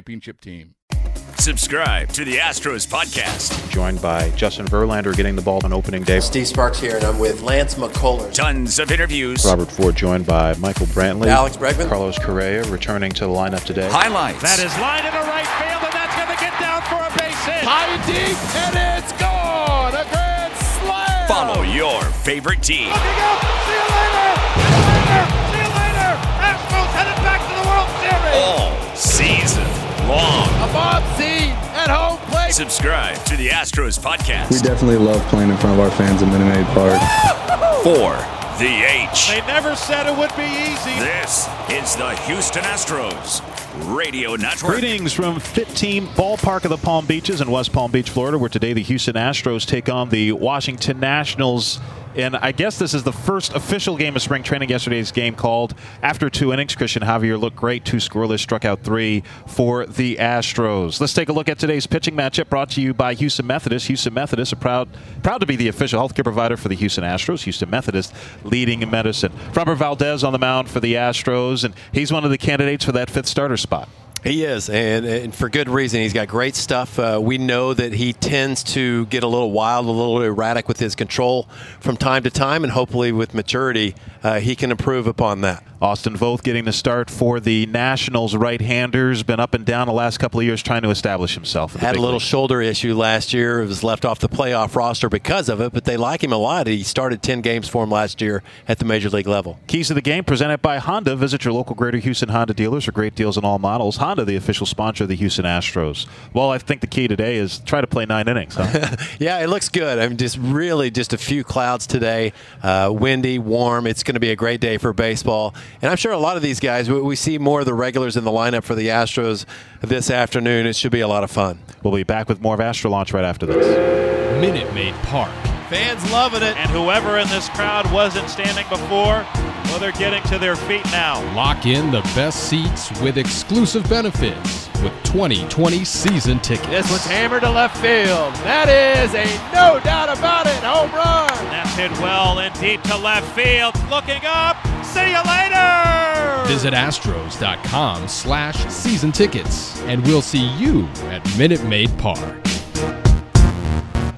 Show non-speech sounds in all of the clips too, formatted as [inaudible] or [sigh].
championship team. Subscribe to the Astros podcast. Joined by Justin Verlander getting the ball on opening day. Steve Sparks here, and I'm with Lance McCullers. Tons of interviews. Robert Ford joined by Michael Brantley. Alex Bregman. Carlos Correa returning to the lineup today. Highlights. That is line into right field, and that's going to get down for a base hit. High deep, and it's gone. A grand slam. Follow your favorite team. Looking up. See you later. See you later. See you later. Astros headed back to the World Series. All season long. A mob scene at home plate. Subscribe to the Astros podcast. We definitely love playing in front of our fans at Minute Maid Park. [laughs] For the H. They never said it would be easy. This is the Houston Astros Radio Network. Greetings from Fit Team Ballpark of the Palm Beaches in West Palm Beach, Florida, where today the Houston Astros take on the Washington Nationals. And I guess this is the first official game of spring training. Yesterday's game called after two innings. Cristian Javier looked great, two scoreless, struck out three for the Astros. Let's take a look at today's pitching matchup brought to you by Houston Methodist. Houston Methodist are proud, proud to be the official healthcare provider for the Houston Astros. Houston Methodist leading in medicine. Framber Valdez on the mound for the Astros, and he's one of the candidates for that fifth starter spot. He is, and, and, for good reason. He's got great stuff. Uh, we know that he tends to get a little wild, a little erratic with his control from time to time, and hopefully with maturity, uh, he can improve upon that. Austin Voth getting the start for the Nationals right-handers. Been up and down the last couple of years trying to establish himself. Had a little league. shoulder issue last year. It was left off the playoff roster because of it, but they like him a lot. He started 10 games for him last year at the major league level. Keys to the game presented by Honda. Visit your local Greater Houston Honda dealers for great deals on all models. Honda, the official sponsor of the Houston Astros. Well, I think the key today is try to play nine innings. Huh? [laughs] yeah, it looks good. I mean, just really just a few clouds today. Uh, windy, warm. It's going to be a great day for baseball. And I'm sure a lot of these guys, we, we see more of the regulars in the lineup for the Astros this afternoon. It should be a lot of fun. We'll be back with more of Astro Launch right after this. Minute Maid Park. Fans loving it. And whoever in this crowd wasn't standing before, well, they're getting to their feet now. Lock in the best seats with exclusive benefits with 2020 season tickets. This one's hammered to left field. That is a no doubt about it home run. That's hit well and deep to left field. Looking up. See you later. Visit astros.com slash season tickets and we'll see you at Minute Maid Park.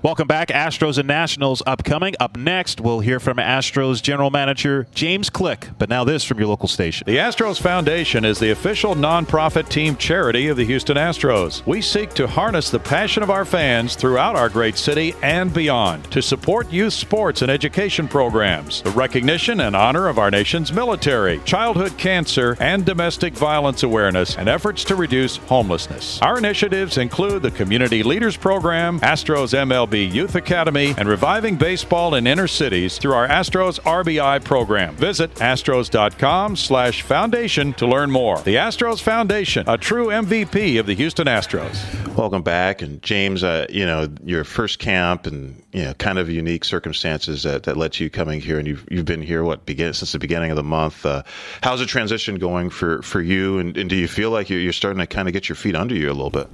Welcome back. Astros and Nationals upcoming. Up next, we'll hear from Astros General Manager James Click. But now this from your local station. The Astros Foundation is the official nonprofit team charity of the Houston Astros. We seek to harness the passion of our fans throughout our great city and beyond to support youth sports and education programs, the recognition and honor of our nation's military, childhood cancer and domestic violence awareness, and efforts to reduce homelessness. Our initiatives include the Community Leaders Program, Astros MLB Youth Academy, and reviving baseball in inner cities through our Astros RBI program. Visit astros.com slash foundation to learn more. The Astros Foundation, a true MVP of the Houston Astros. Welcome back. And James, uh, you know, your first camp and, you know, kind of unique circumstances that, that led to you coming here. And you've, you've been here, what, begin, since the beginning of the month. Uh, how's the transition going for, for you? And, and do you feel like you're starting to kind of get your feet under you a little bit?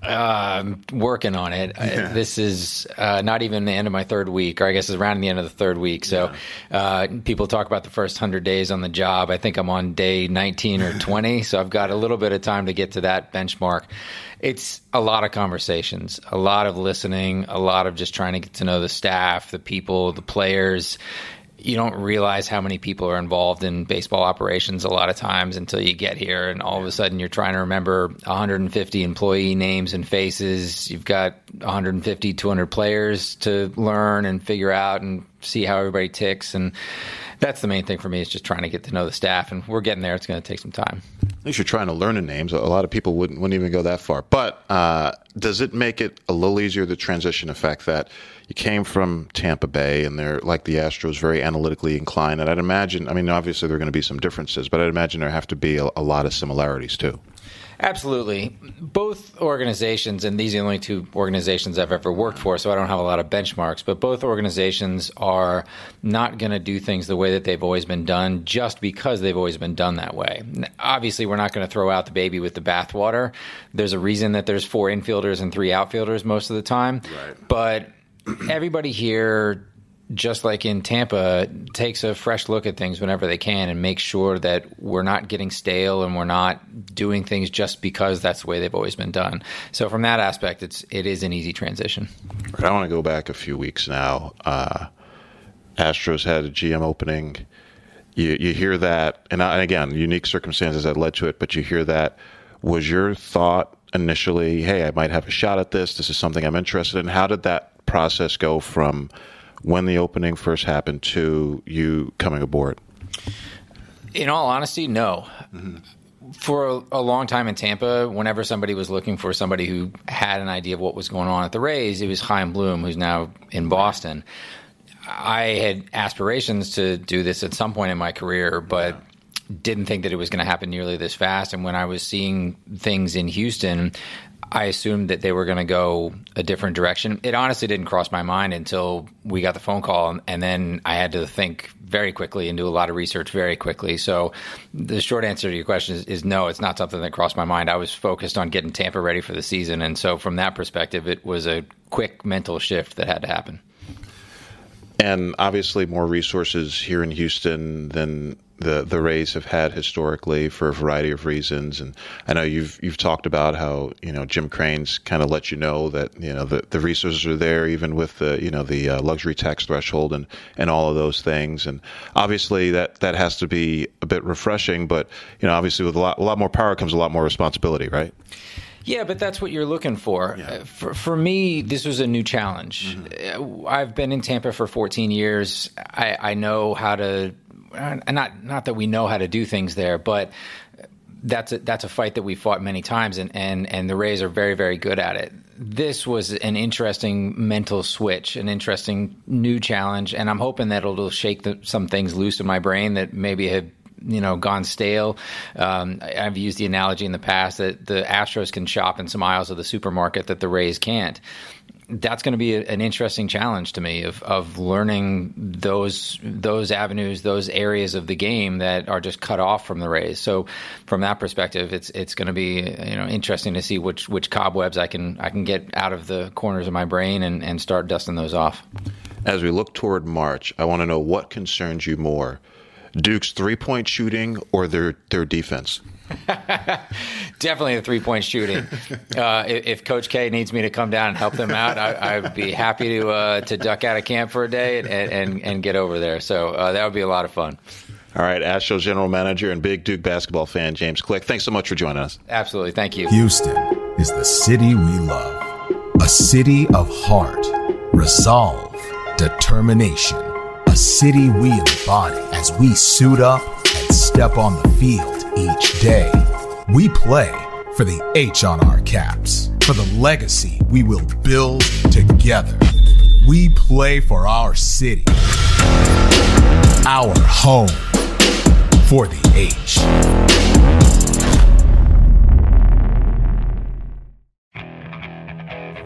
Uh, I'm working on it. Yeah. This is uh, not even the end of my third week, or I guess it's around the end of the third week. So yeah. uh, people talk about the first 100 days on the job. I think I'm on day 19 or 20. [laughs] so I've got a little bit of time to get to that benchmark. It's a lot of conversations, a lot of listening, a lot of just trying to get to know the staff, the people, the players you don't realize how many people are involved in baseball operations a lot of times until you get here and all of a sudden you're trying to remember 150 employee names and faces. You've got 150 200 players to learn and figure out and see how everybody ticks and that's the main thing for me is just trying to get to know the staff and we're getting there. It's going to take some time at least you're trying to learn the names a lot of people wouldn't, wouldn't even go that far but uh, does it make it a little easier the transition effect that you came from Tampa Bay, and they're like the Astros, very analytically inclined. And I'd imagine, I mean, obviously there are going to be some differences, but I'd imagine there have to be a, a lot of similarities too. Absolutely. Both organizations, and these are the only two organizations I've ever worked for, so I don't have a lot of benchmarks, but both organizations are not going to do things the way that they've always been done just because they've always been done that way. Obviously, we're not going to throw out the baby with the bathwater. There's a reason that there's four infielders and three outfielders most of the time. Right. But everybody here just like in Tampa, takes a fresh look at things whenever they can and makes sure that we're not getting stale and we're not doing things just because that's the way they've always been done. So from that aspect, it's it is an easy transition. I want to go back a few weeks now. Uh, Astros had a GM opening. You you hear that, and, I, and again, unique circumstances that led to it, but you hear that. Was your thought initially, hey, I might have a shot at this. This is something I'm interested in. How did that process go from when the opening first happened to you coming aboard? In all honesty, no. Mm-hmm. For a, a, long time in Tampa, whenever somebody was looking for somebody who had an idea of what was going on at the Rays, it was Chaim Bloom, who's now in Boston. I had aspirations to do this at some point in my career, but didn't think that it was going to happen nearly this fast. And when I was seeing things in Houston, I assumed that they were going to go a different direction. It honestly didn't cross my mind until we got the phone call, and then I had to think very quickly and do a lot of research very quickly. So, the short answer to your question is, is no, it's not something that crossed my mind. I was focused on getting Tampa ready for the season, and so from that perspective, it was a quick mental shift that had to happen. And obviously, more resources here in Houston than the the Rays have had historically for a variety of reasons. And I know you've you've talked about how you know Jim Crane's kind of let you know that you know the, the resources are there even with the you know the uh, luxury tax threshold and and all of those things. And obviously that that has to be a bit refreshing. But you know obviously with a lot a lot more power comes a lot more responsibility, right? Yeah, but that's what you're looking for. Yeah. Uh, for, for me, this was a new challenge. Mm-hmm. I've been in Tampa for 14 years. I, I know how to not not that we know how to do things there, but that's a, that's a fight that we fought many times, and, and, and the Rays are very, very good at it. This was an interesting mental switch, an interesting new challenge, and I'm hoping that it'll shake the, some things loose in my brain that maybe have you know gone stale. Um, I've used the analogy in the past that the Astros can shop in some aisles of the supermarket that the Rays can't that's going to be a, an interesting challenge to me of, of learning those those avenues, those areas of the game that are just cut off from the Rays. So, from that perspective, it's it's going to be you know interesting to see which which cobwebs I can I can get out of the corners of my brain and, and start dusting those off. As we look toward March, I want to know what concerns you more: Duke's three point shooting or their their defense. [laughs] Definitely the three point shooting. [laughs] Uh, if, if, Coach K needs me to come down and help them out, I, would be happy to uh, to duck out of camp for a day and, and, and get over there. So uh, that would be a lot of fun. All right, Astros general manager and big Duke basketball fan James Click. Thanks so much for joining us. Absolutely, thank you. Houston is the city we love, a city of heart, resolve, determination, a city we embody as we suit up and step on the field each day. We play for the H on our caps, for the legacy we will build together. We play for our city, our home, for the H.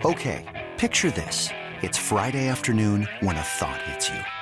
Okay, picture this. It's Friday afternoon when a thought hits you.